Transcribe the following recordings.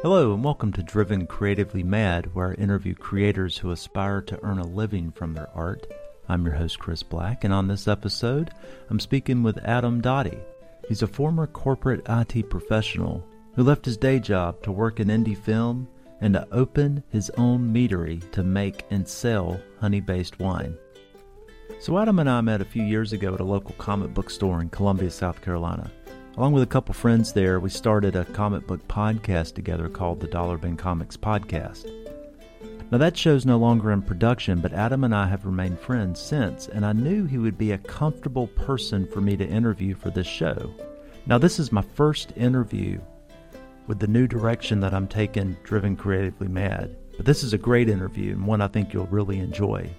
Hello, and welcome to Driven Creatively Mad, where I interview creators who aspire to earn a living from their art. I'm your host, Chris Black, and on this episode, I'm speaking with Adam Daughhetee. He's a former corporate IT professional who left his day job to work in indie film and to open his own meadery to make and sell honey based wine. So, Adam and I met a few years ago at a local comic book store in Columbia, South Carolina. Along with a couple friends there, we started a comic book podcast together called the Dollar Bin Comics Podcast. Now, that show's no longer in production, but Adam and I have remained friends since, and I knew he would be a comfortable person for me to interview for this show. Now, this is my first interview with the new direction that I'm taking, Driven Creatively Mad. But this is a great interview and one I think you'll really enjoy.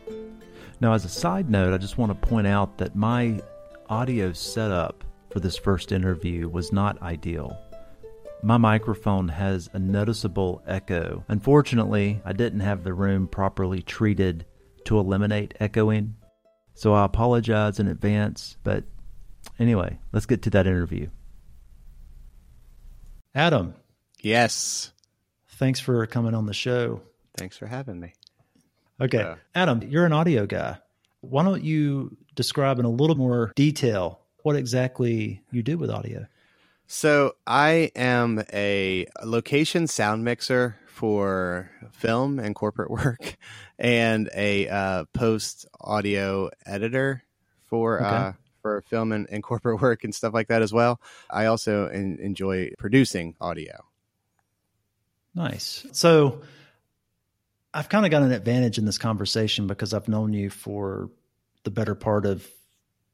Now, as a side note, I just want to point out that my audio setup for this first interview was not ideal. My microphone has a noticeable echo. Unfortunately, I didn't have the room properly treated to eliminate echoing, so I apologize in advance. But anyway, let's get to that interview. Adam. Yes. Thanks for coming on the show. Thanks for having me. Okay. Uh, Adam, you're an audio guy. Why don't you describe in a little more detail what exactly you do with audio. So I am a location sound mixer for film and corporate work, and a uh, post audio editor for okay. uh, for film and, and, corporate work and stuff like that as well. I also in, enjoy producing audio. Nice. So I've kind of got an advantage in this conversation because I've known you for the better part of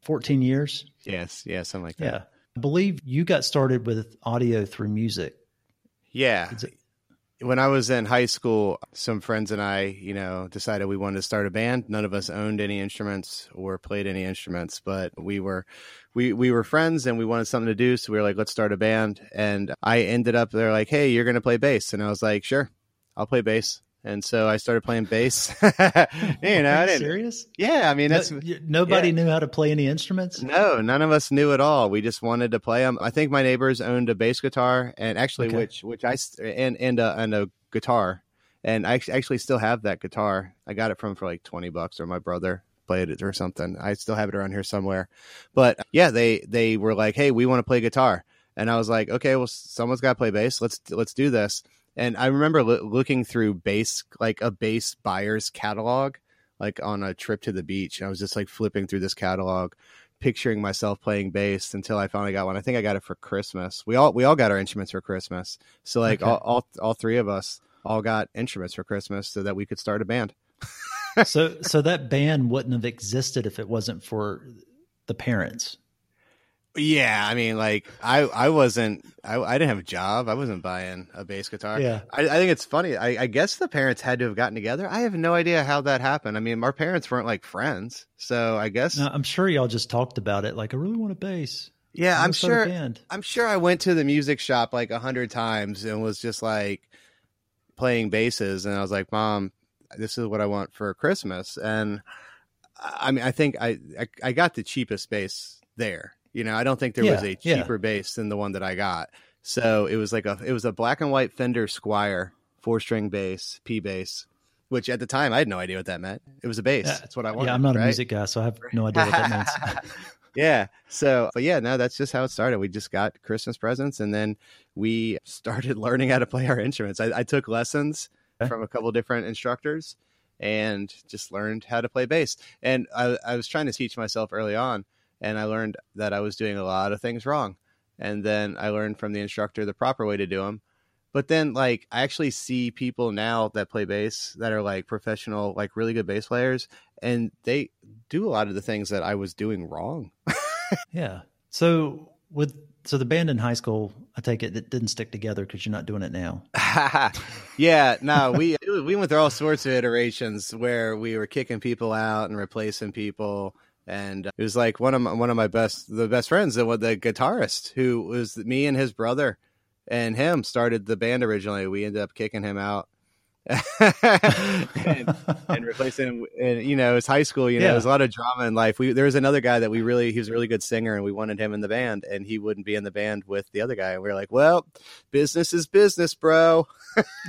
14 years. Yes, yeah, something like that. Yeah. I believe you got started with audio through music. Yeah. When I was in high school, some friends and I, you know, decided we wanted to start a band. None of us owned any instruments or played any instruments, but we were we we were friends and we wanted something to do, so we were like, let's start a band. And I ended up they're like, "Hey, you're going to play bass." And I was like, "Sure. I'll play bass." And so I started playing bass. you know, I didn't, serious? Yeah, I mean, that's no, nobody yeah. knew how to play any instruments. No, none of us knew at all. We just wanted to play them. I think my neighbors owned a bass guitar, and actually, okay. which which I and and a, and a guitar, and I actually still have that guitar. I got it from for like twenty bucks, or my brother played it or something. I still have it around here somewhere. But yeah, they they were like, "Hey, we want to play guitar," and I was like, "Okay, well, someone's got to play bass. Let's let's do this." And I remember lo- looking through bass, like a bass buyer's catalog, like on a trip to the beach. I was just like flipping through this catalog, picturing myself playing bass until I finally got one. I think I got it for Christmas. We all we all got our instruments for Christmas. So like okay. all, all all three of us all got instruments for Christmas so that we could start a band. so so that band wouldn't have existed if it wasn't for the parents. Yeah, I mean, like I, I wasn't, I, I didn't have a job. I wasn't buying a bass guitar. Yeah, I, I think it's funny. I, I guess the parents had to have gotten together. I have no idea how that happened. I mean, our parents weren't like friends, so I guess. No, I'm sure y'all just talked about it. Like, I really want a bass. Yeah, I'm sure. I'm sure I went to the music shop like a hundred times and was just like playing basses, and I was like, "Mom, this is what I want for Christmas." And I mean, I think I, I, I got the cheapest bass there you know, I don't think there yeah, was a cheaper yeah. bass than the one that I got. So it was like a it was a black and white Fender Squier four string bass, P bass, which at the time I had no idea what that meant. It was a uh, bass. Yeah, that's what I wanted. Yeah, I'm not right? a music guy, so I have no idea what that means. yeah. So, but yeah, no, that's just how it started. We just got Christmas presents, and then we started learning how to play our instruments. I, I took lessons okay. from a couple different instructors, and just learned how to play bass. And I, I was trying to teach myself early on and I learned that I was doing a lot of things wrong. And then I learned from the instructor the proper way to do them. But then, like, I actually see people now that play bass that are like professional, like really good bass players, and they do a lot of the things that I was doing wrong. yeah. So with so the band in high school, I take it that didn't stick together because you're not doing it now. yeah, no, we we went through all sorts of iterations where we were kicking people out and replacing people and it was like one of my, one of my best the best friends the the guitarist who was me and his brother and him started the band originally. We ended up kicking him out and, and replacing him. And you know, it's high school. You know, Yeah. there's a lot of drama in life. We there was another guy that we really he was a really good singer, and we wanted him in the band, and he wouldn't be in the band with the other guy. And we were like, well, business is business, bro.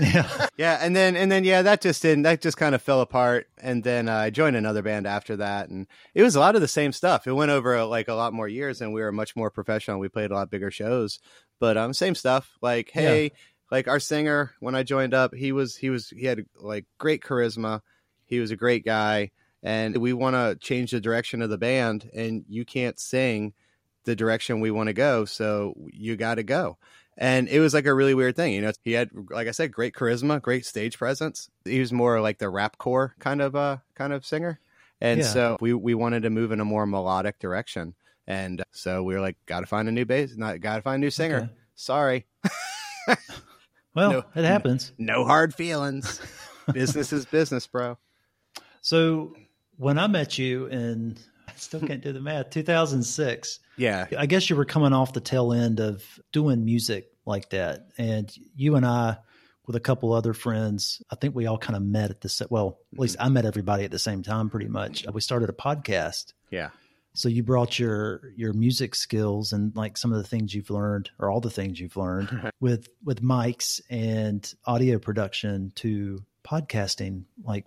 yeah. Yeah, and then and then yeah, that just didn't that just kind of fell apart. And then uh, I joined another band after that, and it was a lot of the same stuff. It went over like a lot more years, and we were much more professional. We played a lot bigger shows, but um, same stuff. Like, Yeah. Like our singer when I joined up, he was he was he had like great charisma. He was a great guy, and we want to change the direction of the band, and you can't sing the direction we want to go, so you got to go. And it was like a really weird thing you know? He had like i said great charisma great stage presence. He was more like the rap core kind of uh kind of singer. And Yeah. so we we wanted to move in a more melodic direction. And so we were like gotta find a new bass not gotta find a new singer. Okay. sorry Well, No. it happens. no hard feelings business is business bro So when I met you in, I still can't do the math, 2006, yeah I guess you were coming off the tail end of doing music like that. And you and I, with a couple other friends, I think we all kind of met at the well, at least I met everybody at the same time pretty much. We started a podcast. yeah So you brought your your music skills and like some of the things you've learned or all the things you've learned with with mics and audio production to podcasting like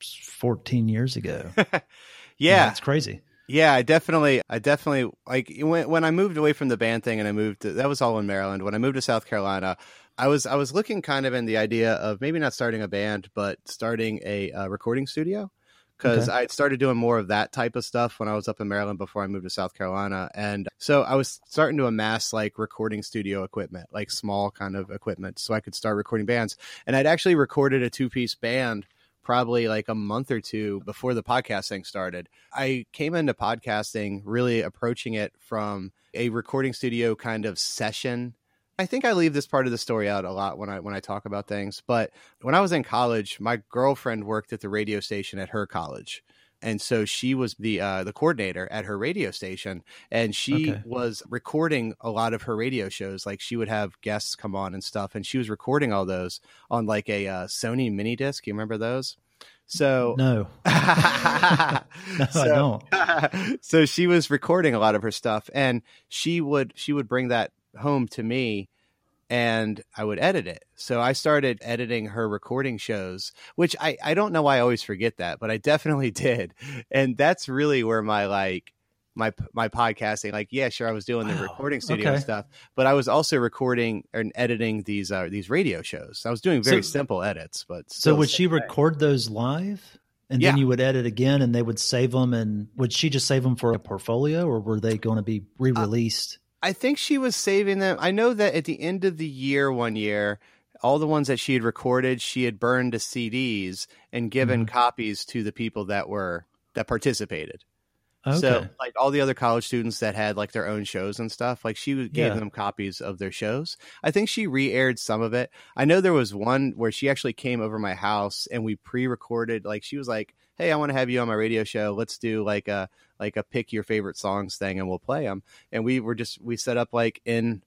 14 years ago. yeah It's crazy. Yeah, I definitely, I definitely like when when I moved away from the band thing and I moved. To, that was all in Maryland. When I moved to South Carolina, I was I was looking kind of in the idea of maybe not starting a band, but starting a uh, recording studio because Okay. I started doing more of that type of stuff when I was up in Maryland before I moved to South Carolina, and so I was starting to amass like recording studio equipment, like small kind of equipment, so I could start recording bands. And I'd actually recorded a two piece band probably like a month or two before the podcasting started. I came into podcasting really approaching it from a recording studio kind of session. I think I leave this part of the story out a lot when I when I talk about things, but when I was in college, my girlfriend worked at the radio station at her college. And so she was the uh, the coordinator at her radio station, and she Okay. was recording a lot of her radio shows. Like she would have guests come on and stuff, and she was recording all those on like a uh, Sony mini disc. You remember those? So No, no, no, I don't. so she was recording a lot of her stuff and she would she would bring that home to me and I would edit it. So I started editing her recording shows, which I, I don't know why I always forget that, but I definitely did. And that's really where my like my my podcasting like yeah sure I was doing the Wow. recording studio Okay. stuff but I was also recording and editing these uh, these radio shows I was doing very So- simple edits but So would she thing. record those live? And then you would edit again and they would save them and would she just save them for a portfolio or were they going to be re-released? I think she was saving them. I know that at the end of the year, one year, all the ones that she had recorded, she had burned to CDs and given Mm-hmm. copies to the people that were that participated. okay. So, like all the other college students that had like their own shows and stuff, like she gave Yeah. them copies of their shows. I think she re-aired some of it. I know there was one where she actually came over my house and we pre-recorded. Like she was like, "Hey, I want to have you on my radio show. Let's do like a like a pick your favorite songs thing, and we'll play them." And we were just we set up like in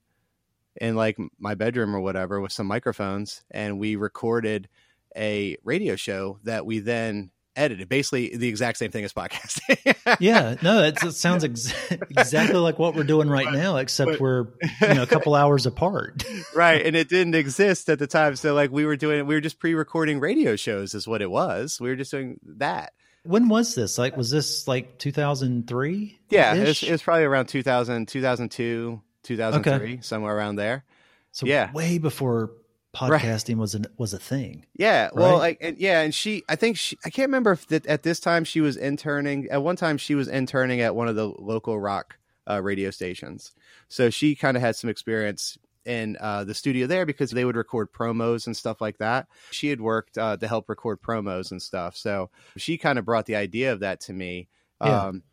in like my bedroom or whatever with some microphones, and we recorded a radio show that we then edited. Basically, the exact same thing as podcasting. yeah, no, it sounds ex- exactly like what we're doing right now, except but- we're you know a couple hours apart. right and it didn't exist at the time so like we were doing we were just pre-recording radio shows is what it was we were just doing that When was this? Like, was this like 2003? yeah it was, it was probably around 2000 2002 2003 Okay. somewhere around there so yeah. way before Right. podcasting was an, was a thing. yeah well like and, yeah and she i think she i can't remember if that at this time she was interning at one time she was interning at one of the local rock uh, radio stations so she kind of had some experience in uh, the studio there because they would record promos and stuff like that. She had worked uh, to help record promos and stuff, so she kind of brought the idea of that to me. Yeah. Um,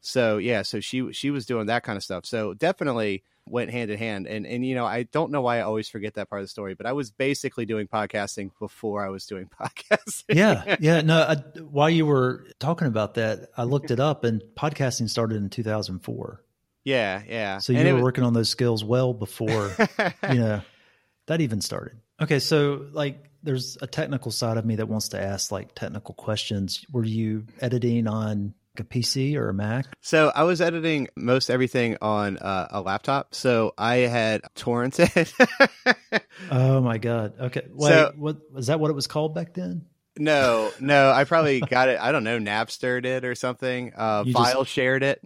so yeah, so she she was doing that kind of stuff. So definitely went hand in hand. And and you know, I don't know why I always forget that part of the story, but I was basically doing podcasting before I was doing podcasting. Yeah, yeah. No, I, while you were talking about that, I looked it up, and podcasting started in 2004. Yeah, yeah. So you it were was- working on those skills well before you know that even started. Okay, so like there's a technical side of me that wants to ask like technical questions. Were you editing on a PC or a Mac? So I was editing most everything on uh, a laptop. So I had torrented. oh my god! Okay, wait, so, what was that? What it was called back then? No, no, I probably got it. I don't know, Napster did or something. Uh, file just... shared it.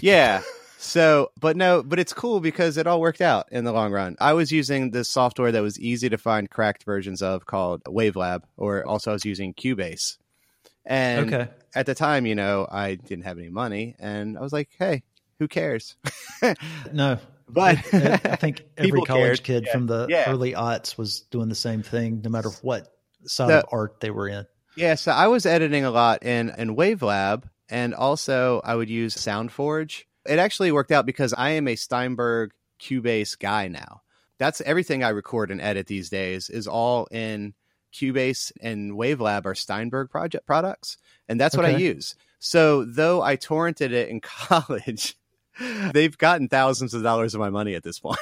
Yeah. So, but no, but it's cool because it all worked out in the long run. I was using this software that was easy to find cracked versions of called Wavelab, or also I was using Cubase. And okay. at the time, you know, I didn't have any money, and I was like, "Hey, who cares?" no, but I think every college cared. kid yeah. from the yeah. early aughts was doing the same thing, no matter what side so, of art they were in. Yeah, so I was editing a lot in in Wavelab, and also I would use SoundForge. It actually worked out because I am a Steinberg Cubase guy now. That's everything I record and edit these days is all in Cubase and Wavelab are Steinberg project products, and that's okay. what I use. So though I torrented it in college, they've gotten thousands of dollars of my money at this point.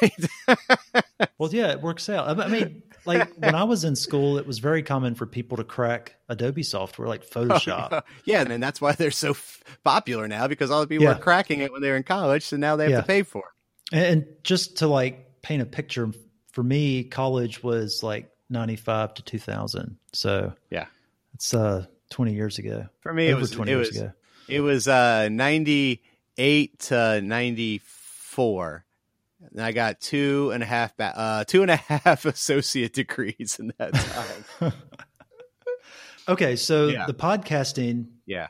well, yeah, it works out. I mean, like when I was in school, it was very common for people to crack Adobe software like Photoshop. Oh, yeah. yeah, and that's why they're so f- popular now because all the people yeah. were cracking it when they were in college, so now they have yeah. to pay for it. And just to like paint a picture, for me, college was like 95 to 2000. So, yeah. It's uh 20 years ago. For me, it was 20 it years was, ago. It was uh 98 to 94 and I got two and a half, ba- uh, two and a half associate degrees in that time. okay, so yeah. the podcasting, yeah,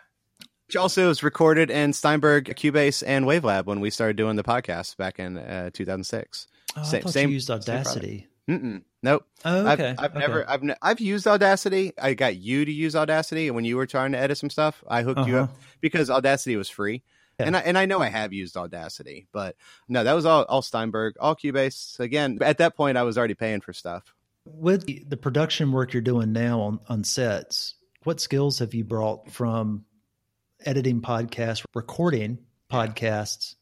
which also was recorded in Steinberg, Cubase, and Wavelab when we started doing the podcast back in uh, 2006. Oh, same, I thought same, you used Audacity. Mm-mm. Nope. Oh, okay. I've, I've okay. never, I've, I've used Audacity. I got you to use Audacity, and when you were trying to edit some stuff, I hooked uh-huh. you up because Audacity was free. Yeah. And I and I know I have used Audacity, but no, that was all all Steinberg, all Cubase. Again, at that point, I was already paying for stuff. With the production work you're doing now on, on sets, what skills have you brought from editing podcasts, recording podcasts,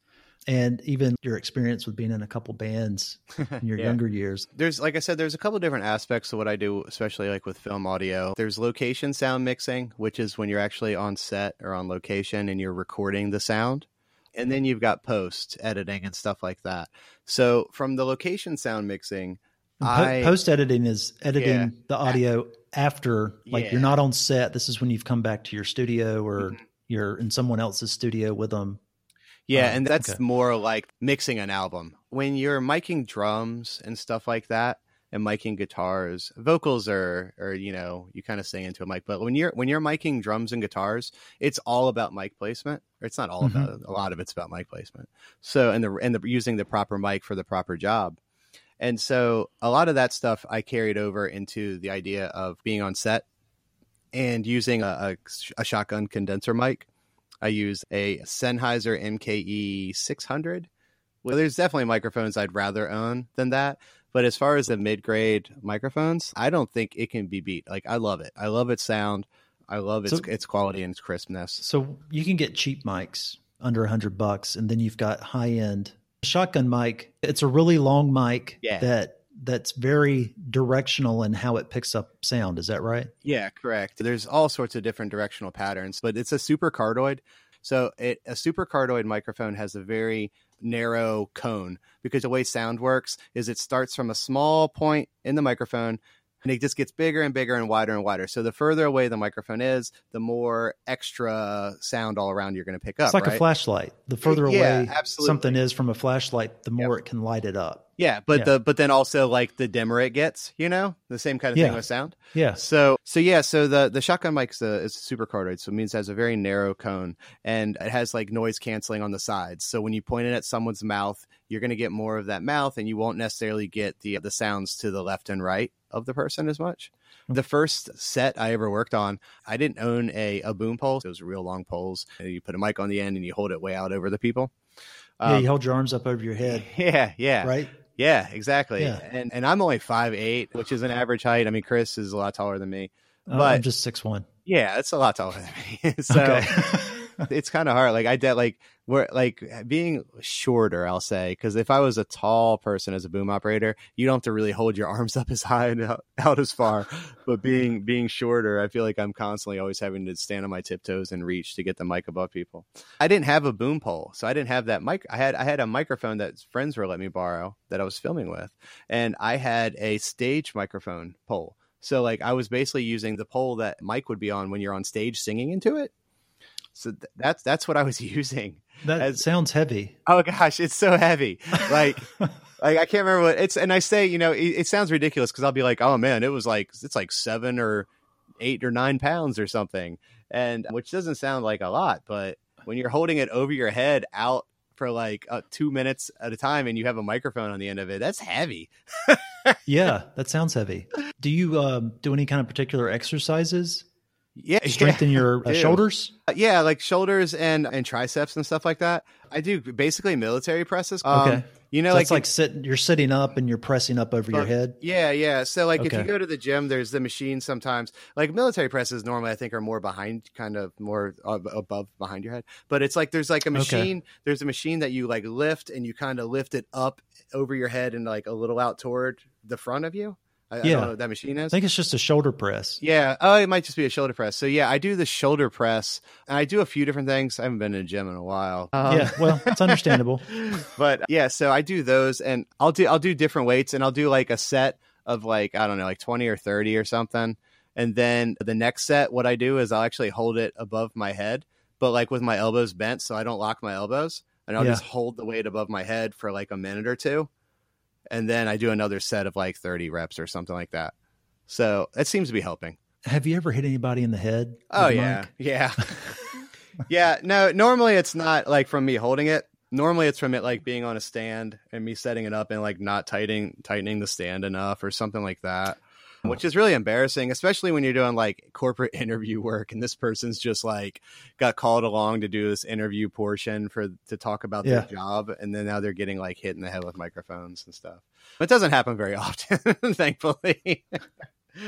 and even your experience with being in a couple bands in your yeah. younger years. There's like I said, there's a couple different aspects of what I do, especially like with film audio. There's location sound mixing, which is when you're actually on set or on location and you're recording the sound. And then you've got post editing and stuff like that. So from the location sound mixing, I, post editing is editing yeah. the audio after like yeah. you're not on set. This is when you've come back to your studio or mm-hmm. you're in someone else's studio with them yeah, uh, and that's okay. more like mixing an album. When you're miking drums and stuff like that, and miking guitars, vocals are, are you know, you kind of sing into a mic. But when you're when you're miking drums and guitars, it's all about mic placement. Or it's not all mm-hmm. about a lot of it's about mic placement. So and the and the using the proper mic for the proper job. And so a lot of that stuff I carried over into the idea of being on set and using a, a, a shotgun condenser mic I use a Sennheiser MKE 600. Well, there's definitely microphones I'd rather own than that. But as far as the mid grade microphones, I don't think it can be beat. Like, I love it. I love its sound. I love its, so, its quality and its crispness. So you can get cheap mics under a hundred bucks, and then you've got high end shotgun mic. It's a really long mic yeah. that that's very directional in how it picks up sound. Is that right? Yeah, correct. There's all sorts of different directional patterns, but it's a super cardioid. So it, a super cardioid microphone has a very narrow cone because the way sound works is it starts from a small point in the microphone and it just gets bigger and bigger and wider and wider. So the further away the microphone is, the more extra sound all around you're going to pick up. It's like right? a flashlight. The further yeah, away absolutely. something is from a flashlight, the more yep. it can light it up. Yeah, but yeah. the but then also like the dimmer it gets, you know, the same kind of yeah. thing with sound. Yeah. So so yeah, so the the shotgun mic is a, is a super cardioid, so it means it has a very narrow cone and it has like noise canceling on the sides. So when you point it at someone's mouth, you're going to get more of that mouth, and you won't necessarily get the the sounds to the left and right of the person as much. Hmm. The first set I ever worked on, I didn't own a, a boom pole. It was real long poles. You put a mic on the end and you hold it way out over the people. Um, yeah, you um, hold your arms up over your head. Yeah, yeah. Right? Yeah, exactly. Yeah. And and I'm only five eight, which is an average height. I mean, Chris is a lot taller than me. Oh, but I'm just six one. Yeah, it's a lot taller than me. so okay. it's kind of hard. Like I did like where like being shorter i'll say because if i was a tall person as a boom operator you don't have to really hold your arms up as high and out, out, as far but being being shorter i feel like i'm constantly always having to stand on my tiptoes and reach to get the mic above people i didn't have a boom pole so i didn't have that mic i had i had a microphone that friends were let me borrow that i was filming with and i had a stage microphone pole so like i was basically using the pole that mike would be on when you're on stage singing into it so th- that's that's what I was using. That as, sounds heavy. Oh gosh, it's so heavy. Like like I can't remember what it's. And I say, you know, it, it sounds ridiculous because I'll be like, oh man, it was like it's like seven or eight or nine pounds or something, and which doesn't sound like a lot, but when you're holding it over your head out for like uh, two minutes at a time and you have a microphone on the end of it that's heavy yeah that sounds heavy do you um, do any kind of particular exercises yeah strengthen yeah, your uh, shoulders? Uh, yeah like shoulders and and triceps and stuff like that. I do basically military presses. Um, okay. you know so like it's like sit, you're sitting up and you're pressing up over your head? Yeah yeah. So like okay. if you go to the gym there's the machine sometimes. Like military presses normally i think are more behind kind of more above behind your head. But it's like there's like a machine okay. there's a machine that you like lift and you kind of lift it up over your head and like a little out toward the front of you I, yeah. I don't know what that machine is. I think it's just a shoulder press. Yeah. Oh, it might just be a shoulder press. So yeah, I do the shoulder press and I do a few different things. I haven't been in a gym in a while. Um, yeah. Well, it's understandable. but yeah, so I do those and I'll do, I'll do different weights and I'll do like a set of like, I don't know, like 20 or 30 or something. And then the next set, what I do is I'll actually hold it above my head, but like with my elbows bent so I don't lock my elbows. And I'll yeah. just hold the weight above my head for like a minute or two and then I do another set of like 30 reps or something like that. So it seems to be helping. Have you ever hit anybody in the head? Oh yeah, yeah, yeah. No, normally it's not like from me holding it. Normally it's from it like being on a stand and me setting it up and like not tightening tightening the stand enough or something like that which is really embarrassing, especially when you're doing like corporate interview work and this person's just like got called along to do this interview portion for to talk about yeah. their job, and then now they're getting like hit in the head with microphones and stuff. But it doesn't happen very often, thankfully.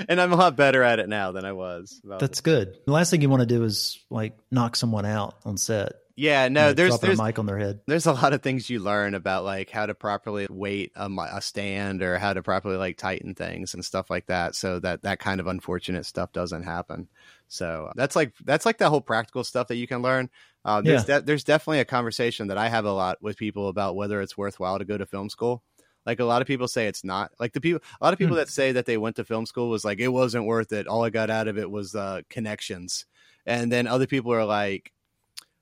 and I'm a lot better at it now than I was. That's good. The last thing you want to do is like knock someone out on set. Yeah, no, there's there's a mic on their head. There's a lot of things you learn about like how to properly weight a, a, stand or how to properly like tighten things and stuff like that, so that that kind of unfortunate stuff doesn't happen. So that's like that's like the whole practical stuff that you can learn. Uh, there's yeah. de- there's definitely a conversation that I have a lot with people about whether it's worthwhile to go to film school. Like a lot of people say it's not. Like the people, a lot of people hmm. that say that they went to film school was like it wasn't worth it. All I got out of it was uh, connections, and then other people are like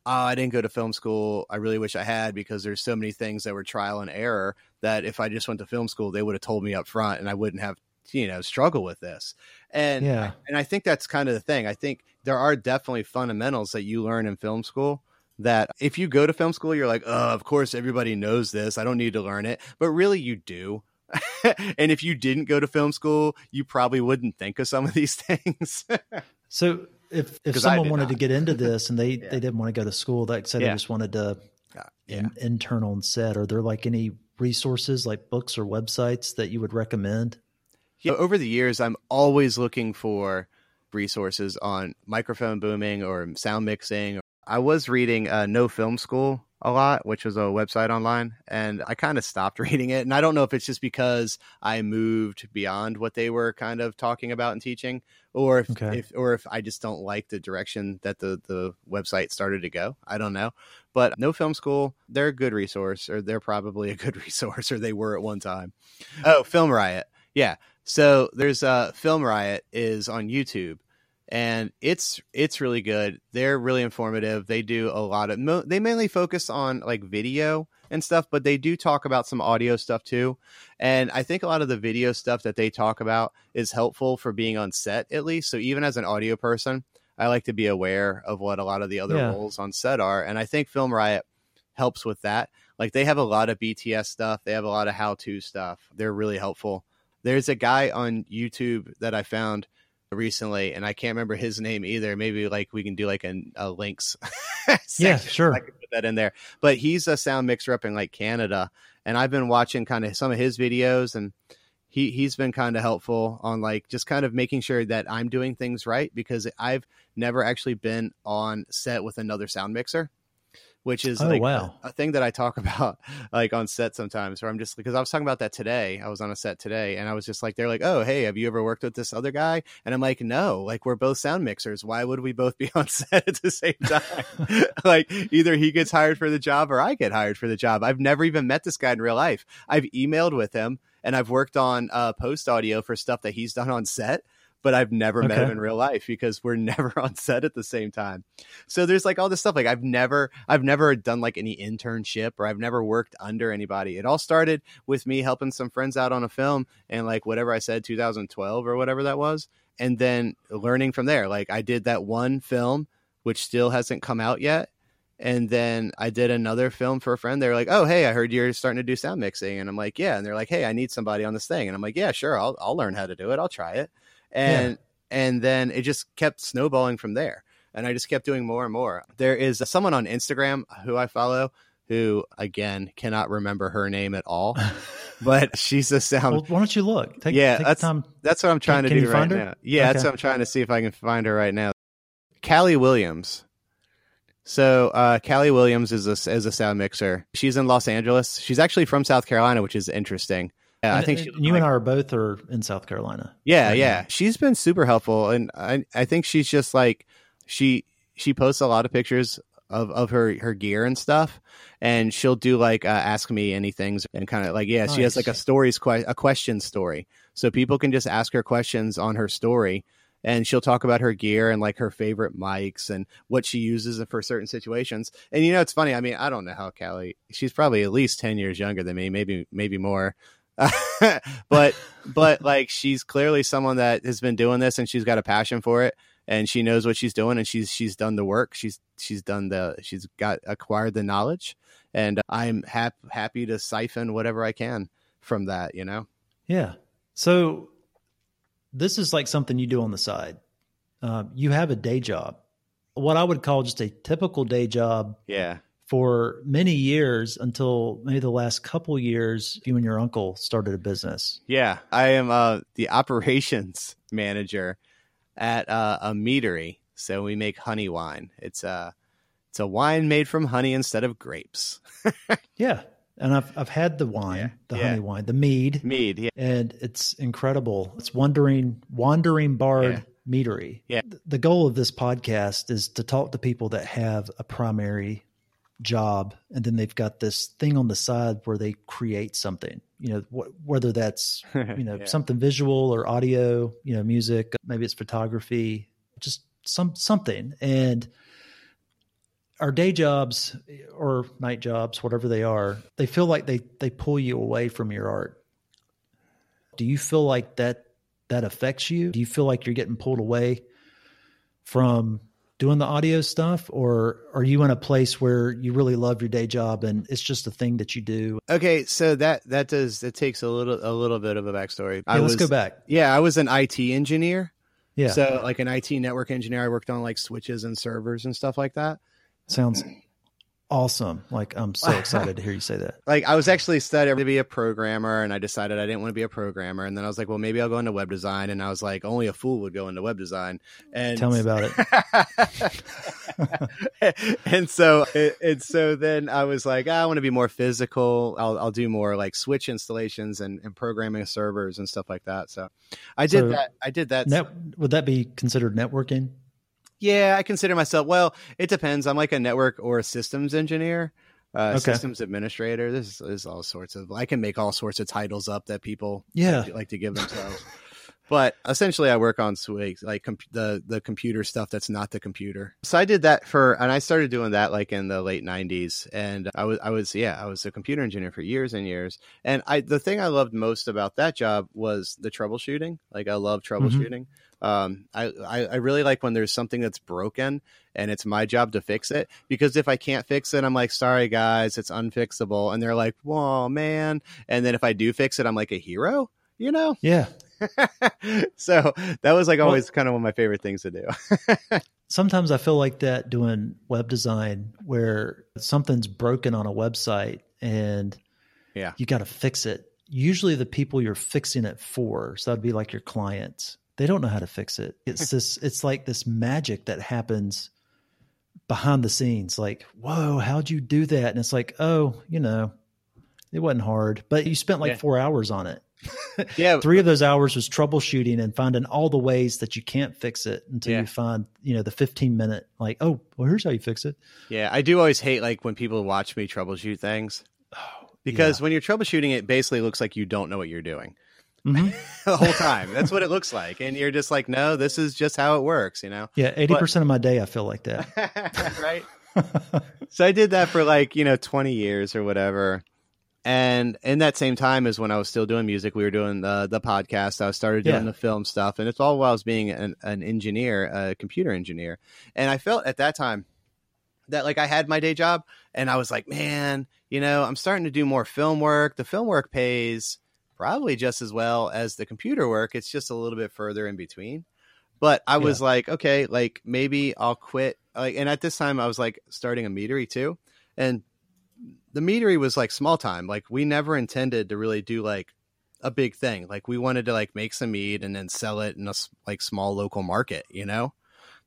oh, I didn't go to film school. I really wish I had because there's so many things that were trial and error that if I just went to film school, they would have told me up front and I wouldn't have, you know, struggle with this. And yeah. and I think that's kind of the thing. I think there are definitely fundamentals that you learn in film school that if you go to film school, you're like, oh, of course everybody knows this. I don't need to learn it. But really you do. and if you didn't go to film school, you probably wouldn't think of some of these things. so if if someone wanted not. to get into this and they yeah. they didn't want to go to school, like said yeah. they just wanted to yeah. in, intern on set, are there like any resources like books or websites that you would recommend? Yeah, over the years, I'm always looking for resources on microphone booming or sound mixing. I was reading uh, No Film School a lot, which was a website online, and I kind of stopped reading it. And I don't know if it's just because I moved beyond what they were kind of talking about and teaching, or if, okay. if or if I just don't like the direction that the the website started to go. I don't know. But No Film School, they're a good resource, or they're probably a good resource, or they were at one time. Oh, Film Riot, yeah. So there's a uh, Film Riot is on YouTube and it's it's really good. They're really informative. They do a lot of they mainly focus on like video and stuff, but they do talk about some audio stuff too. And I think a lot of the video stuff that they talk about is helpful for being on set at least. So even as an audio person, I like to be aware of what a lot of the other yeah. roles on set are, and I think Film Riot helps with that. Like they have a lot of BTS stuff, they have a lot of how-to stuff. They're really helpful. There's a guy on YouTube that I found recently, and I can't remember his name either. Maybe like we can do like a, a links. yeah, sure. I can put that in there. But he's a sound mixer up in like Canada, and I've been watching kind of some of his videos, and he he's been kind of helpful on like just kind of making sure that I'm doing things right because I've never actually been on set with another sound mixer. Which is oh, like wow. a, a, thing that I talk about like on set sometimes where I'm just because I was talking about that today. I was on a set today and I was just like, they're like, oh, hey, have you ever worked with this other guy? And I'm like, no, like we're both sound mixers. Why would we both be on set at the same time? like either he gets hired for the job or I get hired for the job. I've never even met this guy in real life. I've emailed with him and I've worked on uh, post audio for stuff that he's done on set but I've never okay. met him in real life because we're never on set at the same time. So there's like all this stuff. Like I've never, I've never done like any internship or I've never worked under anybody. It all started with me helping some friends out on a film and like whatever I said, 2012 or whatever that was. And then learning from there. Like I did that one film, which still hasn't come out yet. And then I did another film for a friend. They're like, "Oh, hey, I heard you're starting to do sound mixing," and I'm like, "Yeah." And they're like, "Hey, I need somebody on this thing," and I'm like, "Yeah, sure, I'll I'll learn how to do it. I'll try it." and yeah. and then it just kept snowballing from there and i just kept doing more and more there is someone on instagram who i follow who again cannot remember her name at all but she's a sound well, why don't you look take, yeah take that's time. that's what i'm trying can, to do right now yeah okay. that's what i'm trying to see if i can find her right now Kally Williams so uh, Kally Williams is a, is a sound mixer. She's in Los Angeles. She's actually from South Carolina, which is interesting. Yeah, I think she, you like, and I are both are in South Carolina. Yeah, right yeah. Now. She's been super helpful, and I I think she's just like she she posts a lot of pictures of of her her gear and stuff, and she'll do like uh, ask me anything and kind of like yeah, nice. she has like a stories a question story, so people can just ask her questions on her story. And she'll talk about her gear and like her favorite mics and what she uses for certain situations. And you know, it's funny. I mean, I don't know how Kally. She's probably at least ten years younger than me, maybe maybe more. but but like she's clearly someone that has been doing this and she's got a passion for it and she knows what she's doing and she's she's done the work she's she's done the she's got acquired the knowledge and i'm hap- happy to siphon whatever i can from that you know yeah so this is like something you do on the side. Uh, you have a day job what i would call just a typical day job yeah. for many years until maybe the last couple years you and your uncle started a business. Yeah i am uh, the operations manager at uh, a meadery. So we make honey wine. It's a uh, it's a wine made from honey instead of grapes. Yeah and I've I've had the wine, yeah, the yeah. honey wine, the mead, mead, yeah, and it's incredible. It's wandering, wandering bard yeah. meadery. Yeah. The goal of this podcast is to talk to people that have a primary job and then they've got this thing on the side where they create something you know wh- whether that's you know yeah. something visual or audio you know music maybe it's photography just some something and our day jobs or night jobs whatever they are they feel like they they pull you away from your art. Do you feel like that that affects you? Do you feel like you're getting pulled away from doing the audio stuff? Or are you in a place where you really love your day job and it's just a thing that you do? Okay so that that does it takes a little a little bit of a backstory. I let's was, go back. Yeah i was an it engineer. Yeah. So like an it network engineer i worked on like switches and servers and stuff like that sounds awesome. Like I'm so excited to hear you say that. Like I was actually studying to be a programmer and I decided I didn't want to be a programmer. And then I was like, well, maybe I'll go into web design. And I was like, only a fool would go into web design. And tell me about it. and so, and so then I was like, ah, I want to be more physical. I'll, I'll do more like switch installations and, and programming servers and stuff like that. So I did so that. I did that. Net, would that be considered networking? Yeah, I consider myself. Well, it depends. I'm like a network or a systems engineer, uh, okay. systems administrator. This is all sorts of. I can make all sorts of titles up that people yeah like, like to give themselves. but essentially, I work on swig, like comp- the the computer stuff that's not the computer. So I did that for, and I started doing that like in the late '90s, and I was I was yeah I was a computer engineer for years and years. And I the thing I loved most about that job was the troubleshooting. Like I love mm-hmm. troubleshooting. Mm-hmm um, I, I, I really like when there's something that's broken and it's my job to fix it because if I can't fix it, I'm like, sorry guys, it's unfixable, and they're like, whoa man, and then if I do fix it, I'm like a hero, you know? Yeah. so that was like always well, kind of one of my favorite things to do. sometimes I feel like that doing web design where something's broken on a website and yeah, you got to fix it. Usually the people you're fixing it for, so that'd be like your clients they don't know how to fix it. It's hmm. this it's like this magic that happens behind the scenes, like, whoa, how'd you do that? And it's like, oh, you know, it wasn't hard, but you spent like yeah. four hours on it. yeah. Three of those hours was troubleshooting and finding all the ways that you can't fix it until yeah. you find, you know, the 15 minute, like, oh, well, here's how you fix it. Yeah. I do always hate like when people watch me troubleshoot things oh, because yeah. when you're troubleshooting, it basically looks like you don't know what you're doing. Mm-hmm. the whole time. That's what it looks like. And you're just like, no, this is just how it works, you know? Yeah. 80% but, of my day, I feel like that. right. so I did that for like, you know, 20 years or whatever and in that same time as when I was still doing music, we were doing the the podcast. I started doing yeah. the film stuff, and it's all while I was being an, an engineer, a computer engineer. And I felt at that time that like I had my day job, and I was like, man, you know, I'm starting to do more film work. The film work pays probably just as well as the computer work. It's just a little bit further in between. But I was yeah. like, okay, like maybe I'll quit. Like, and at this time, I was like starting a meadery too, and the meadery was like small time. Like we never intended to really do like a big thing. Like we wanted to like make some mead and then sell it in a like small local market, you know?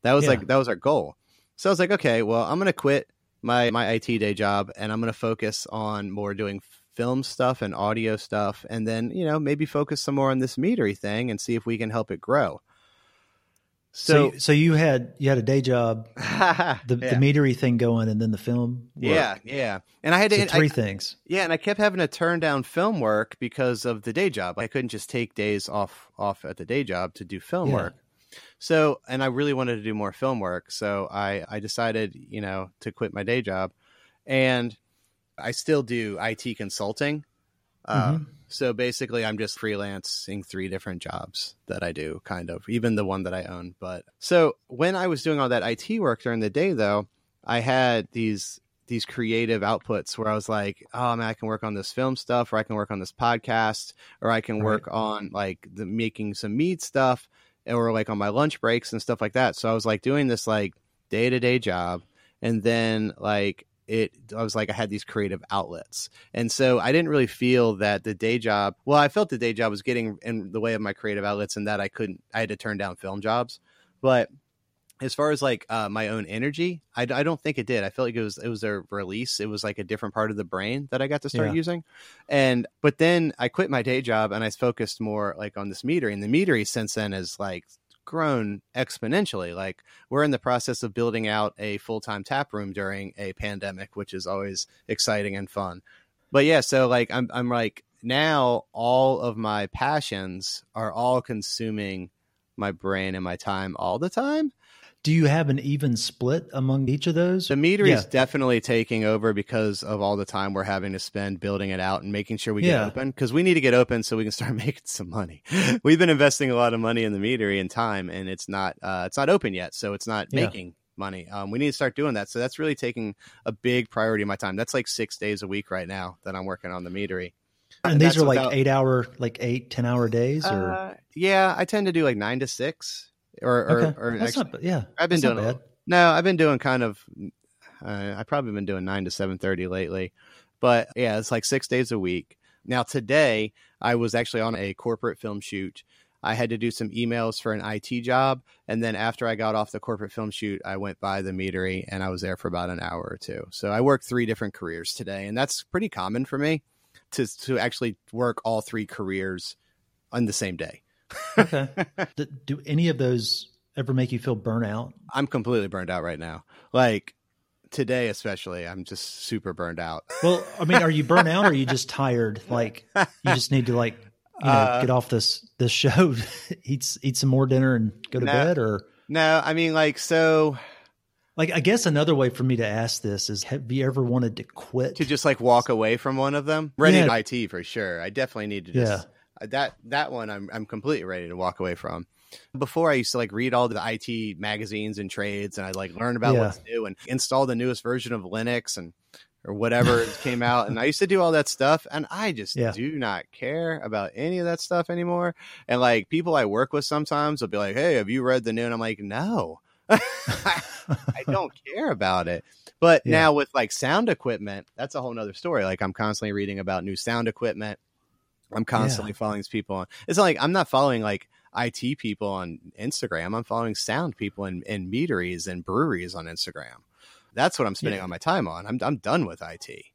That was yeah. like that was our goal. So I was like, okay, well, I'm going to quit my my IT day job and I'm going to focus on more doing film stuff and audio stuff and then, you know, maybe focus some more on this meadery thing and see if we can help it grow. So, so, so you had you had a day job, the, yeah. the meadery thing going, and then the film. Work. Yeah, yeah. And I had to, three I, things. Yeah, and I kept having to turn down film work because of the day job. I couldn't just take days off off at the day job to do film yeah. work. So, and I really wanted to do more film work, so I I decided, you know, to quit my day job, and I still do IT consulting. Uh, mm-hmm. So basically, I'm just freelancing three different jobs that I do, kind of, even the one that I own. But so when I was doing all that IT work during the day, though, I had these these creative outputs where I was like, oh man, I can work on this film stuff, or I can work on this podcast, or I can right. work on like the making some mead stuff, or like on my lunch breaks and stuff like that. So I was like doing this like day to day job, and then like it i was like i had these creative outlets. And so i didn't really feel that the day job well i felt the day job was getting in the way of my creative outlets and that i couldn't i had to turn down film jobs. But as far as like uh, my own energy I, I don't think it did. I felt like it was it was a release. It was like a different part of the brain that i got to start yeah. using. And but then i quit my day job and i focused more like on this meadery and the meadery since then is like grown exponentially. Like we're in the process of building out a full time tap room during a pandemic, which is always exciting and fun. But yeah, so like I'm I'm like now all of my passions are all consuming my brain and my time all the time. Do you have an even split among each of those? The meadery yeah. is definitely taking over because of all the time we're having to spend building it out and making sure we get yeah. open. Because we need to get open so we can start making some money. We've been investing a lot of money in the meadery and time, and it's not uh, it's not open yet, so it's not yeah. making money. Um, we need to start doing that. So that's really taking a big priority of my time. That's like six days a week right now that I'm working on the meadery. And, and these are without, like eight hour, like eight, 10 hour days or? Uh, yeah, I tend to do like nine to six or or, okay. or That's actually, not, yeah, I've been doing bad. no, I've been doing kind of. Uh, I've probably been doing nine to seven thirty lately, but yeah, it's like six days a week. Now today, I was actually on a corporate film shoot. I had to do some emails for an IT job, and then after I got off the corporate film shoot, I went by the meadery and I was there for about an hour or two. So I worked three different careers today, and that's pretty common for me to to actually work all three careers on the same day okay. do, do any of those ever make you feel burnout? I'm completely burned out right now. Like today, especially, I'm just super burned out. Well, I mean, are you burnt out or are you just tired? Like you just need to like you know uh, get off this this show, eat eat some more dinner and go to no, bed, or no? I mean, like so. Like I guess another way for me to ask this is: Have you ever wanted to quit? To just like walk away from one of them? Ready yeah. IT for sure. I definitely need to just yeah Uh, that that one I'm I'm completely ready to walk away from. Before I used to like read all the IT magazines and trades, and I like learn about yeah. what's new and install the newest version of Linux and or whatever came out. And I used to do all that stuff, and I just yeah. do not care about any of that stuff anymore. And like people I work with sometimes will be like, "Hey, have you read the new?" And I'm like, "No." I don't care about it. But yeah. now with like sound equipment, that's a whole nother story. Like I'm constantly reading about new sound equipment I'm constantly yeah. following these people on. It's like I'm not following like IT people on Instagram. I'm following sound people and, and meaderies and breweries on Instagram. That's what I'm spending yeah. all my time on. I'm I'm done with IT.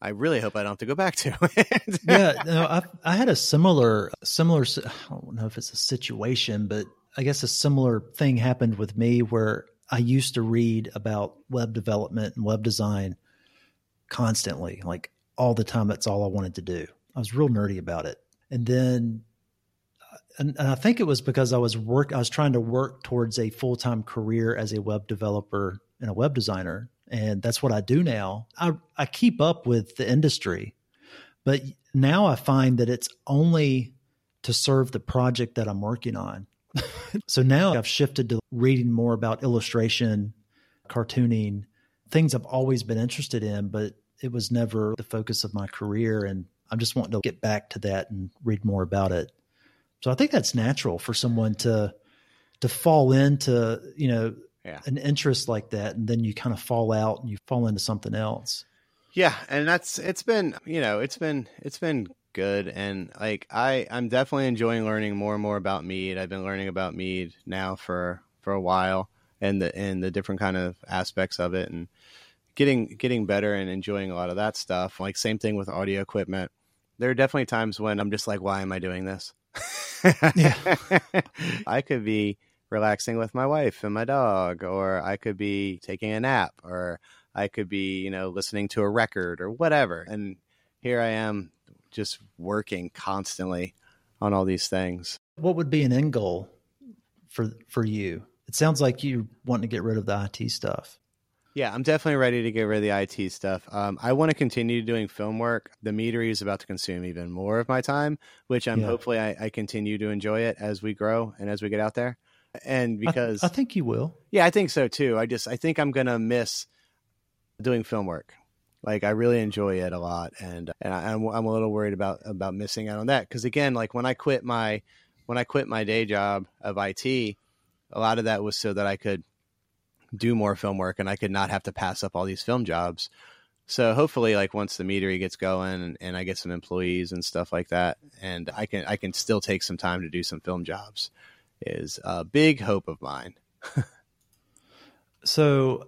I really hope I don't have to go back to it. yeah, no, I I had a similar similar. I don't know if it's a situation, but I guess a similar thing happened with me where I used to read about web development and web design constantly, like all the time. That's all I wanted to do. I was real nerdy about it, and then, and, and I think it was because I was work. I was trying to work towards a full time career as a web developer and a web designer, and that's what I do now. I I keep up with the industry, but now I find that it's only to serve the project that I'm working on. so now I've shifted to reading more about illustration, cartooning, things I've always been interested in, but it was never the focus of my career. And I'm just wanting to get back to that and read more about it. So I think that's natural for someone to to fall into, you know, yeah. an interest like that and then you kind of fall out and you fall into something else. Yeah, and that's it's been, you know, it's been it's been good and like I I'm definitely enjoying learning more and more about mead. I've been learning about mead now for for a while and the and the different kind of aspects of it and getting getting better and enjoying a lot of that stuff. Like same thing with audio equipment. There are definitely times when I'm just like why am I doing this? yeah. I could be relaxing with my wife and my dog or I could be taking a nap or I could be, you know, listening to a record or whatever. And here I am just working constantly on all these things. What would be an end goal for for you? It sounds like you want to get rid of the IT stuff. Yeah, I'm definitely ready to get rid of the IT stuff. Um, I want to continue doing film work. The meadery is about to consume even more of my time, which I'm yeah. hopefully I, I, continue to enjoy it as we grow and as we get out there. And because I, th- I think you will. Yeah, I think so too. I just I think I'm gonna miss doing film work. Like I really enjoy it a lot, and and I, am I'm, I'm a little worried about about missing out on that because again, like when I quit my when I quit my day job of IT, a lot of that was so that I could do more film work and I could not have to pass up all these film jobs. So hopefully, like once the meadery gets going and, and I get some employees and stuff like that, and I can I can still take some time to do some film jobs, is a big hope of mine. so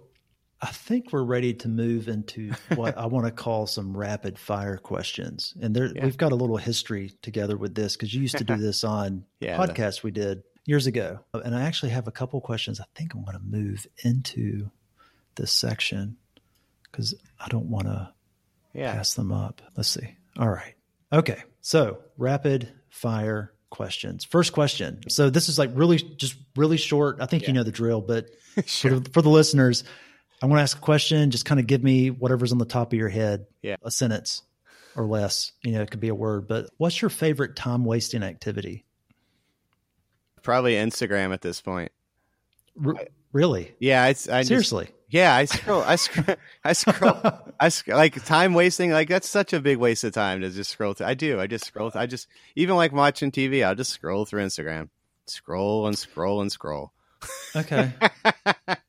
I think we're ready to move into what I want to call some rapid fire questions. And there, yeah. we've got a little history together with this because you used to do this on yeah, podcasts we did years ago. And I actually have a couple questions I think I'm going to move into this section because I don't want to yeah. pass them up. Let's see. All right. Okay. So rapid fire questions. First question. So this is like really, just really short. I think yeah. you know the drill, but sure. for, the, for the listeners, I want to ask a question. Just kind of give me whatever's on the top of your head. Yeah. A sentence or less. You know, it could be a word, but what's your favorite time wasting activity? Probably Instagram at this point. R- really? Yeah. I, I seriously. Just, yeah. I scroll, I scroll, I scroll, I scroll, like time wasting. Like that's such a big waste of time to just scroll through. I do. I just scroll. Through, I just, even like watching TV, I'll just scroll through Instagram, scroll and scroll and scroll. Okay.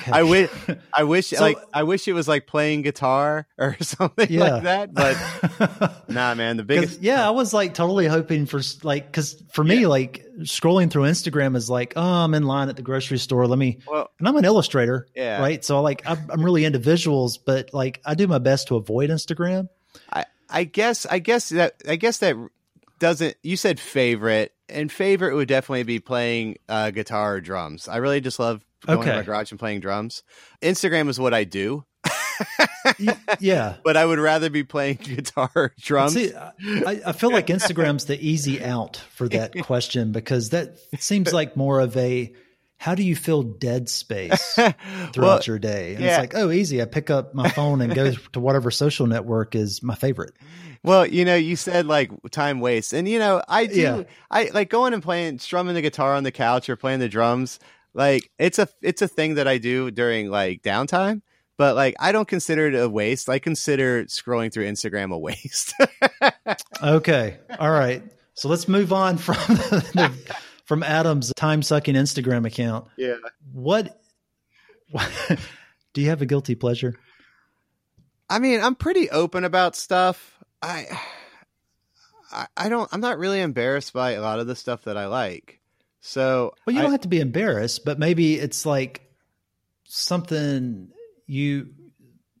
Okay. I wish I wish so, like I wish it was like playing guitar or something yeah. like that, but nah, man, the biggest Yeah, I was like totally hoping for like cuz for me yeah. like scrolling through Instagram is like, "Oh, I'm in line at the grocery store. Let me well, And I'm an illustrator, yeah. right? So like I'm, I'm really into visuals, but like I do my best to avoid Instagram. I I guess I guess that I guess that doesn't you said favorite and favorite would definitely be playing uh, guitar or drums. I really just love going okay. to my garage and playing drums. Instagram is what I do. yeah, but I would rather be playing guitar, drums. See, I, I, feel like Instagram's the easy out for that question because that seems like more of a how do you fill dead space throughout well, your day? And yeah. it's like, oh, easy. I pick up my phone and go to whatever social network is my favorite. Well, you know, you said like time waste, and you know, I do. Yeah. I like going and playing, strumming the guitar on the couch or playing the drums. Like it's a it's a thing that I do during like downtime, but like I don't consider it a waste. I consider scrolling through Instagram a waste. okay. All right. So let's move on from the, from Adam's time sucking Instagram account. Yeah. What, what do you have a guilty pleasure? I mean, I'm pretty open about stuff. I I don't I'm not really embarrassed by a lot of the stuff that I like. So well, you don't have to be embarrassed, but maybe it's like something you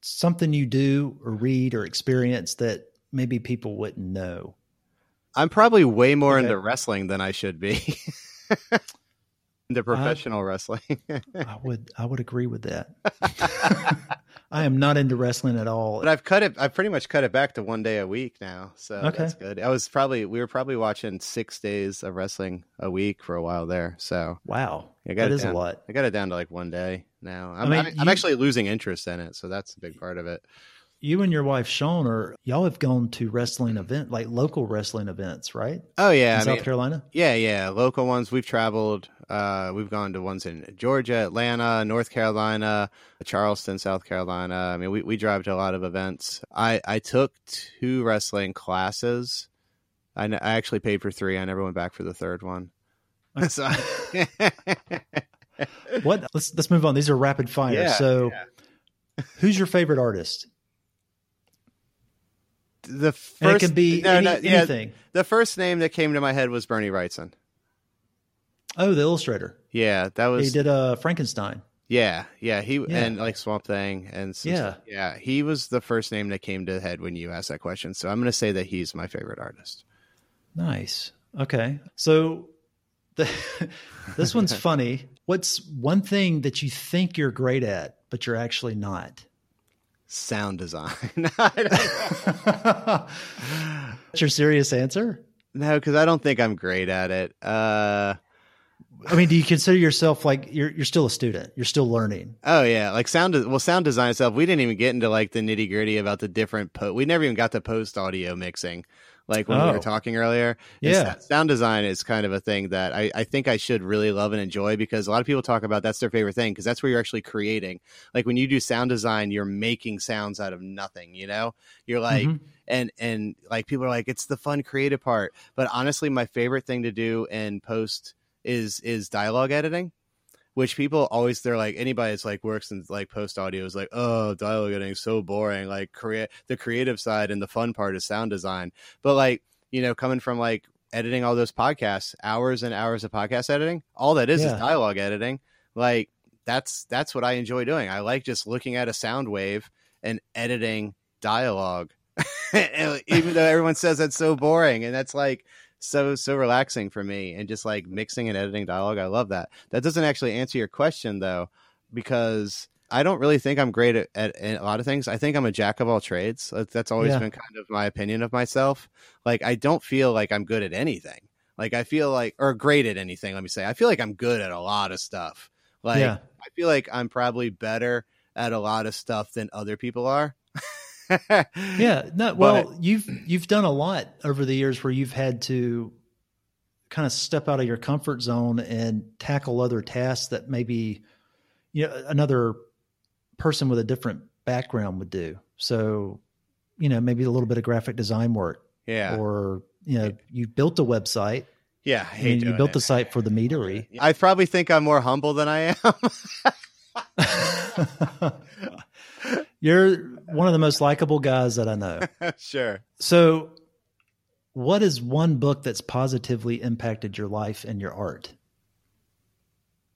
something you do or read or experience that maybe people wouldn't know? I'm probably way more okay. into wrestling than I should be. into professional I, wrestling. I would I would agree with that. I am not into wrestling at all. But I've cut it. I've pretty much cut it back to one day a week now. So okay. that's good. I was probably we were probably watching six days of wrestling a week for a while there. So wow, I got that is down, a lot. I got it down to like one day now. I'm, I mean, I'm, you, actually losing interest in it, so that's a big part of it you and your wife Shawn are y'all have gone to wrestling event like local wrestling events, right? Oh yeah, in I South mean, Carolina. Yeah, yeah, local ones. We've traveled. Uh, we've gone to ones in Georgia, Atlanta, North Carolina, Charleston, South Carolina. I mean, we, we drive to a lot of events. I I took two wrestling classes. I, I actually paid for three. I never went back for the third one. so, what? Let's let's move on. These are rapid fire. Yeah, so, yeah. who's your favorite artist? The first and it could be no, any, no, yeah, anything. The first name that came to my head was Bernie Wrightson. Oh, the illustrator. Yeah, that was he did uh Frankenstein. Yeah, yeah, he yeah. and like Swamp Thing and yeah, stuff. yeah, he was the first name that came to the head when you asked that question. So I'm going to say that he's my favorite artist. Nice. Okay, so the, this one's funny. What's one thing that you think you're great at, but you're actually not? Sound design. That's your serious answer? No, because I don't think I'm great at it. Uh, I mean, do you consider yourself like you're you're still a student? You're still learning. Oh yeah, like sound. Well, sound design itself. We didn't even get into like the nitty gritty about the different. Po- we never even got to post audio mixing like when oh. we were oh. talking earlier. Yeah. sound design is kind of a thing that I, I think I should really love and enjoy because a lot of people talk about that's their favorite thing because that's where you're actually creating. Like when you do sound design, you're making sounds out of nothing, you know? You're like, mm-hmm. and, and like people are like, it's the fun creative part. But honestly, my favorite thing to do in post is, is dialogue editing which people always they're like anybody that's like works in like post audio is like oh dialogue editing is so boring. Like create the creative side and the fun part is sound design. But like you know coming from like editing all those podcasts hours and hours of podcast editing all that is yeah. is dialogue editing. Like that's that's what i enjoy doing. I like just looking at a sound wave and editing dialogue. Even though everyone says that's so boring and that's like so so relaxing for me and just like mixing and editing dialogue i love that. That doesn't actually answer your question though because i don't really think i'm great at, at, at a lot of things. I think i'm a jack of all trades. That's always yeah. been kind of my opinion of myself. Like i don't feel like i'm good at anything. Like i feel like or great at anything let me say. I feel like i'm good at a lot of stuff. Like yeah. i feel like i'm probably better at a lot of stuff than other people are yeah, no. Well, but, you've you've done a lot over the years where you've had to kind of step out of your comfort zone and tackle other tasks that maybe you know another person with a different background would do. So, you know, maybe a little bit of graphic design work. Yeah. Or, you know, you built a website. Yeah. I and you built it. the site for the meadery. I probably think I'm more humble than I am. You're one of the most likable guys that I know. sure. So, what is one book that's positively impacted your life and your art?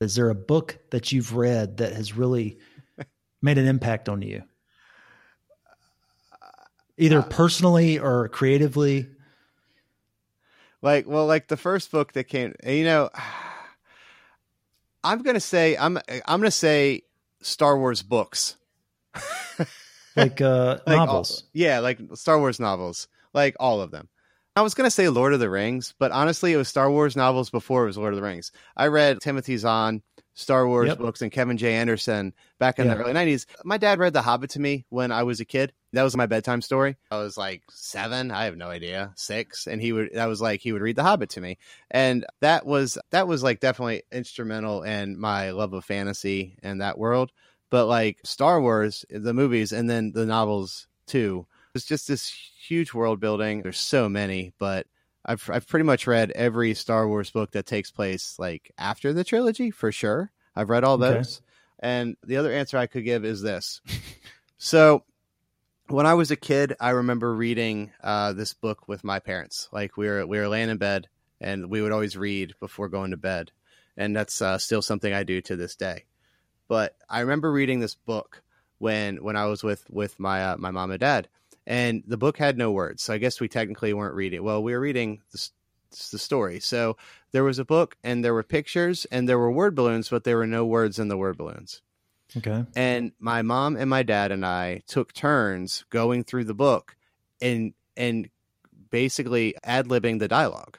Is there a book that you've read that has really made an impact on you? Either uh, personally or creatively? Like, well, like the first book that came, you know, I'm going to say I'm I'm going to say Star Wars books. like uh like novels. All, yeah, like Star Wars novels, like all of them. I was going to say Lord of the Rings, but honestly, it was Star Wars novels before it was Lord of the Rings. I read Timothy Zahn, Star Wars yep. books, and Kevin J. Anderson back in yeah. the early 90s. My dad read The Hobbit to me when I was a kid. That was my bedtime story. I was like seven, I have no idea, six. And he would, that was like, he would read The Hobbit to me. And that was, that was like definitely instrumental in my love of fantasy and that world but like Star Wars, the movies, and then the novels too. It's just this huge world building. There's so many, but I've I've pretty much read every Star Wars book that takes place like after the trilogy for sure. I've read all those. Okay. And the other answer I could give is this. so when I was a kid, I remember reading uh, this book with my parents. Like we were we were laying in bed, and we would always read before going to bed, and that's uh, still something I do to this day. But I remember reading this book when when I was with with my uh, my mom and dad, and the book had no words. So I guess we technically weren't reading. Well, we were reading the, the story. So there was a book, and there were pictures, and there were word balloons, but there were no words in the word balloons. Okay. And my mom and my dad and I took turns going through the book and and basically ad libbing the dialogue.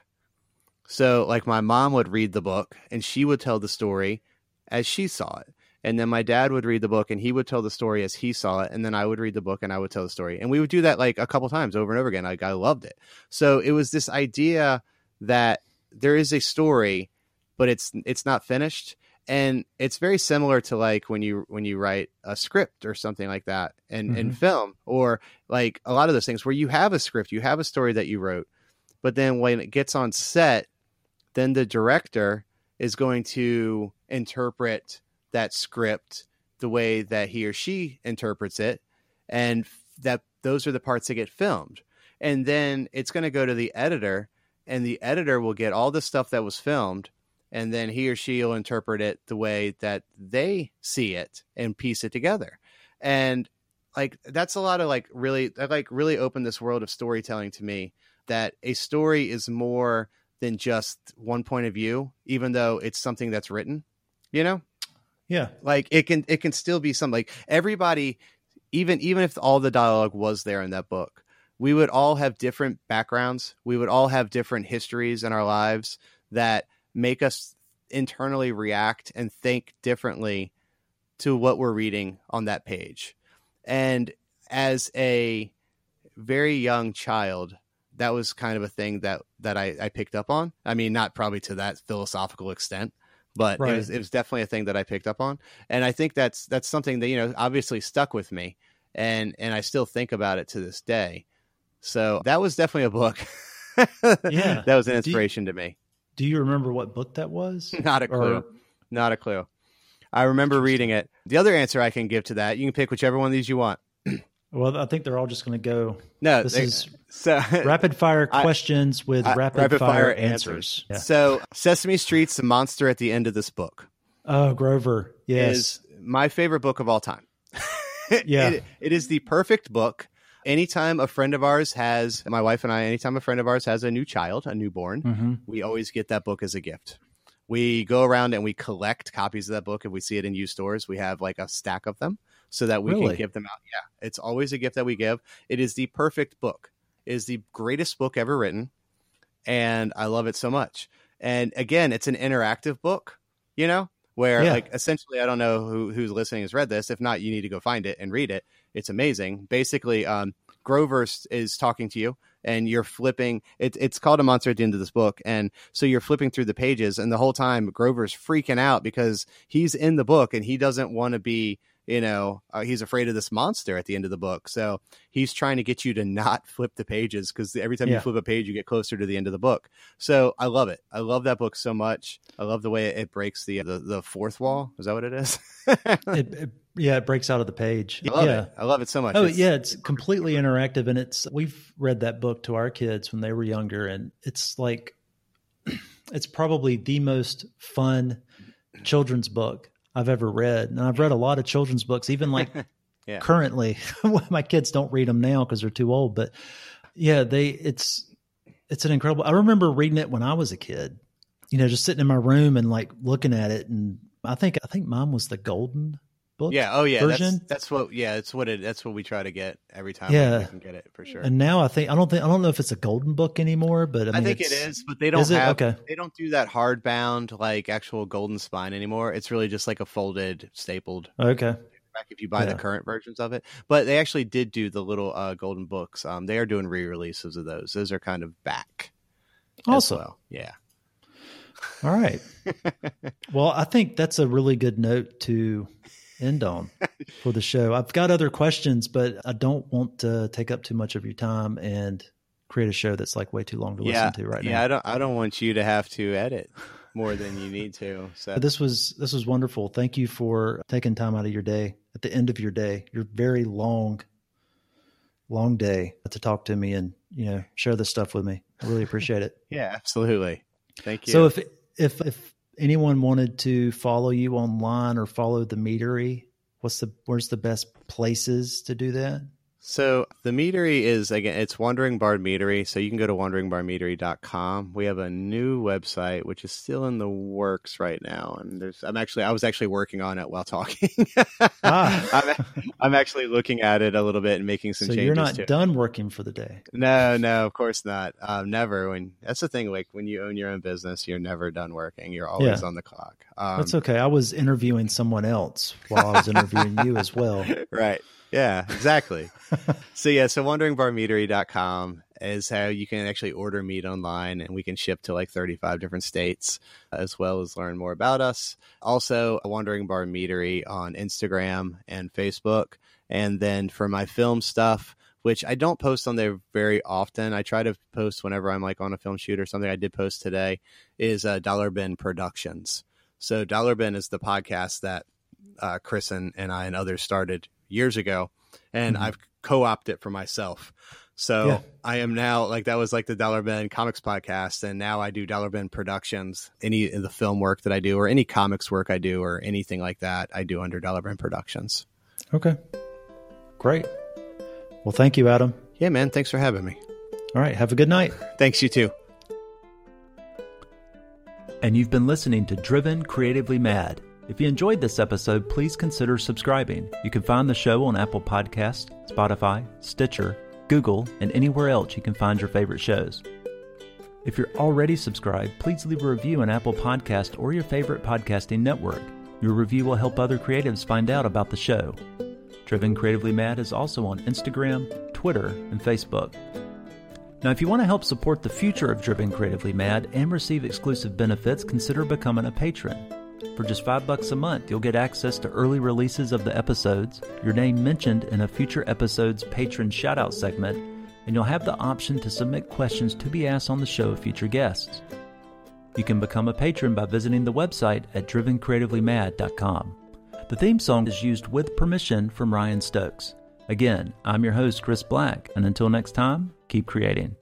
So like my mom would read the book and she would tell the story as she saw it. And then my dad would read the book and he would tell the story as he saw it. And then I would read the book and I would tell the story. And we would do that like a couple times over and over again. Like I loved it. So it was this idea that there is a story, but it's it's not finished and it's very similar to like when you when you write a script or something like that in, mm-hmm. in film or like a lot of those things where you have a script you have a story that you wrote but then when it gets on set then the director is going to interpret that script the way that he or she interprets it and that those are the parts that get filmed. And then it's going to go to the editor and the editor will get all the stuff that was filmed and then he or she will interpret it the way that they see it and piece it together. And like that's a lot of like really that like really opened this world of storytelling to me that a story is more than just one point of view even though it's something that's written you know yeah like it can it can still be something like everybody even even if all the dialogue was there in that book we would all have different backgrounds we would all have different histories in our lives that make us internally react and think differently to what we're reading on that page. And as a very young child, that was kind of a thing that that I, I picked up on. I mean, not probably to that philosophical extent, but right. it was it was definitely a thing that I picked up on. And I think that's that's something that, you know, obviously stuck with me and and I still think about it to this day. So that was definitely a book. yeah. that was an inspiration you, to me. Do you remember what book that was? Not a clue. Or... Not a clue. I remember reading it. The other answer I can give to that, you can pick whichever one of these you want. Well, I think they're all just going to go. No, this they, is so rapid fire questions I, with I, rapid, rapid, fire, fire answers. answers. Yeah. So, Sesame Street's the monster at the end of this book. Oh, Grover. Yes. My favorite book of all time. yeah. It, it is the perfect book anytime a friend of ours has my wife and I, anytime a friend of ours has a new child, a newborn, mm-hmm. we always get that book as a gift. We go around and we collect copies of that book. If we see it in used stores, we have like a stack of them so that we really? can give them out. Yeah, it's always a gift that we give. It is the perfect book. It is the greatest book ever written, and I love it so much. And again, it's an interactive book. You know, where yeah. like essentially i don't know who who's listening has read this if not you need to go find it and read it it's amazing basically um, grover is talking to you and you're flipping it, it's called a monster at the end of this book and so you're flipping through the pages and the whole time grover's freaking out because he's in the book and he doesn't want to be you know, uh, he's afraid of this monster at the end of the book. So he's trying to get you to not flip the pages because every time yeah. you flip a page, you get closer to the end of the book. So I love it. I love that book so much. I love the way it breaks the the, the fourth wall. Is that what it is? it, it, yeah, it breaks out of the page. I love yeah. it. I love it so much. Oh it's, yeah, it's completely interactive, and it's we've read that book to our kids when they were younger, and it's like it's probably the most fun children's book I've ever read. And I've read a lot of children's books, even like yeah. currently. my kids don't read them now because they're too old. But yeah, they it's it's an incredible. I remember reading it when I was a kid. You know, just sitting in my room and like looking at it, and I think I think mine was the golden book. Yeah. Oh, yeah. Version. That's, that's what. Yeah. That's what it. That's what we try to get every time. Yeah. We can get it for sure. And now I think I don't think I don't know if it's a golden book anymore, but I, mean, I think it is. But they don't have. Okay. They don't do that hardbound like actual golden spine anymore. It's really just like a folded, stapled. Okay. Back if you buy yeah. the current versions of it, but they actually did do the little uh, golden books. Um, they are doing re-releases of those. Those are kind of back. Also, well. yeah. All right. well, I think that's a really good note to end on for the show. I've got other questions, but I don't want to take up too much of your time and create a show that's like way too long to yeah, listen to right yeah, now. Yeah, I don't I don't want you to have to edit more than you need to. So this was this was wonderful. Thank you for taking time out of your day at the end of your day, your very long long day to talk to me and, you know, share this stuff with me. I really appreciate it. yeah, absolutely. Thank you. So if if if anyone wanted to follow you online or follow the meadery, what's the where's the best places to do that? So the meadery is again, it's Wandering Bard Meadery. So you can go to wanderingbardmeadery.com. We have a new website which is still in the works right now, and there's I'm actually I was actually working on it while talking. ah. I'm, I'm, actually looking at it a little bit and making some so changes. you're not done working for the day. No, no, of course not. Um, never. When that's the thing. Like when you own your own business, you're never done working. You're always yeah. on the clock. Um, that's okay. I was interviewing someone else while I was interviewing you as well. Right. Yeah, exactly. so yeah, so wanderingbardmeadery.com is how you can actually order mead online and we can ship to like 35 different states as well as learn more about us. Also, Wandering Bard Meadery on Instagram and Facebook. And then for my film stuff, which I don't post on there very often. I try to post whenever I'm like on a film shoot or something. I did post today is uh, Dollar Bin Productions. So Dollar Bin is the podcast that uh, Chris and, and I and others started years ago, and mm-hmm. I've co-opted it for myself. So yeah. I am now like that was like the Dollar Bin Comics podcast, and now I do Dollar Bin Productions. Any of the film work that I do, or any comics work I do, or anything like that, I do under Dollar Bin Productions. Okay, great. Well, thank you, Adam. Yeah, man. Thanks for having me. All right. Have a good night. Thanks. You too. And you've been listening to Driven Creatively Mad. If you enjoyed this episode, please consider subscribing. You can find the show on Apple Podcast, Spotify, Stitcher, Google, and anywhere else you can find your favorite shows. If you're already subscribed, please leave a review on Apple Podcast or your favorite podcasting network. Your review will help other creatives find out about the show. Driven Creatively Mad is also on Instagram, Twitter, and Facebook. Now, if you want to help support the future of Driven Creatively Mad and receive exclusive benefits, consider becoming a patron. For just five bucks a month, you'll get access to early releases of the episodes, your name mentioned in a future episode's patron shoutout segment, and you'll have the option to submit questions to be asked on the show of future guests. You can become a patron by visiting the website at drivencreativelymad.com. The theme song is used with permission from Ryan Stokes. Again, I'm your host, Chris Black, and until next time, keep creating.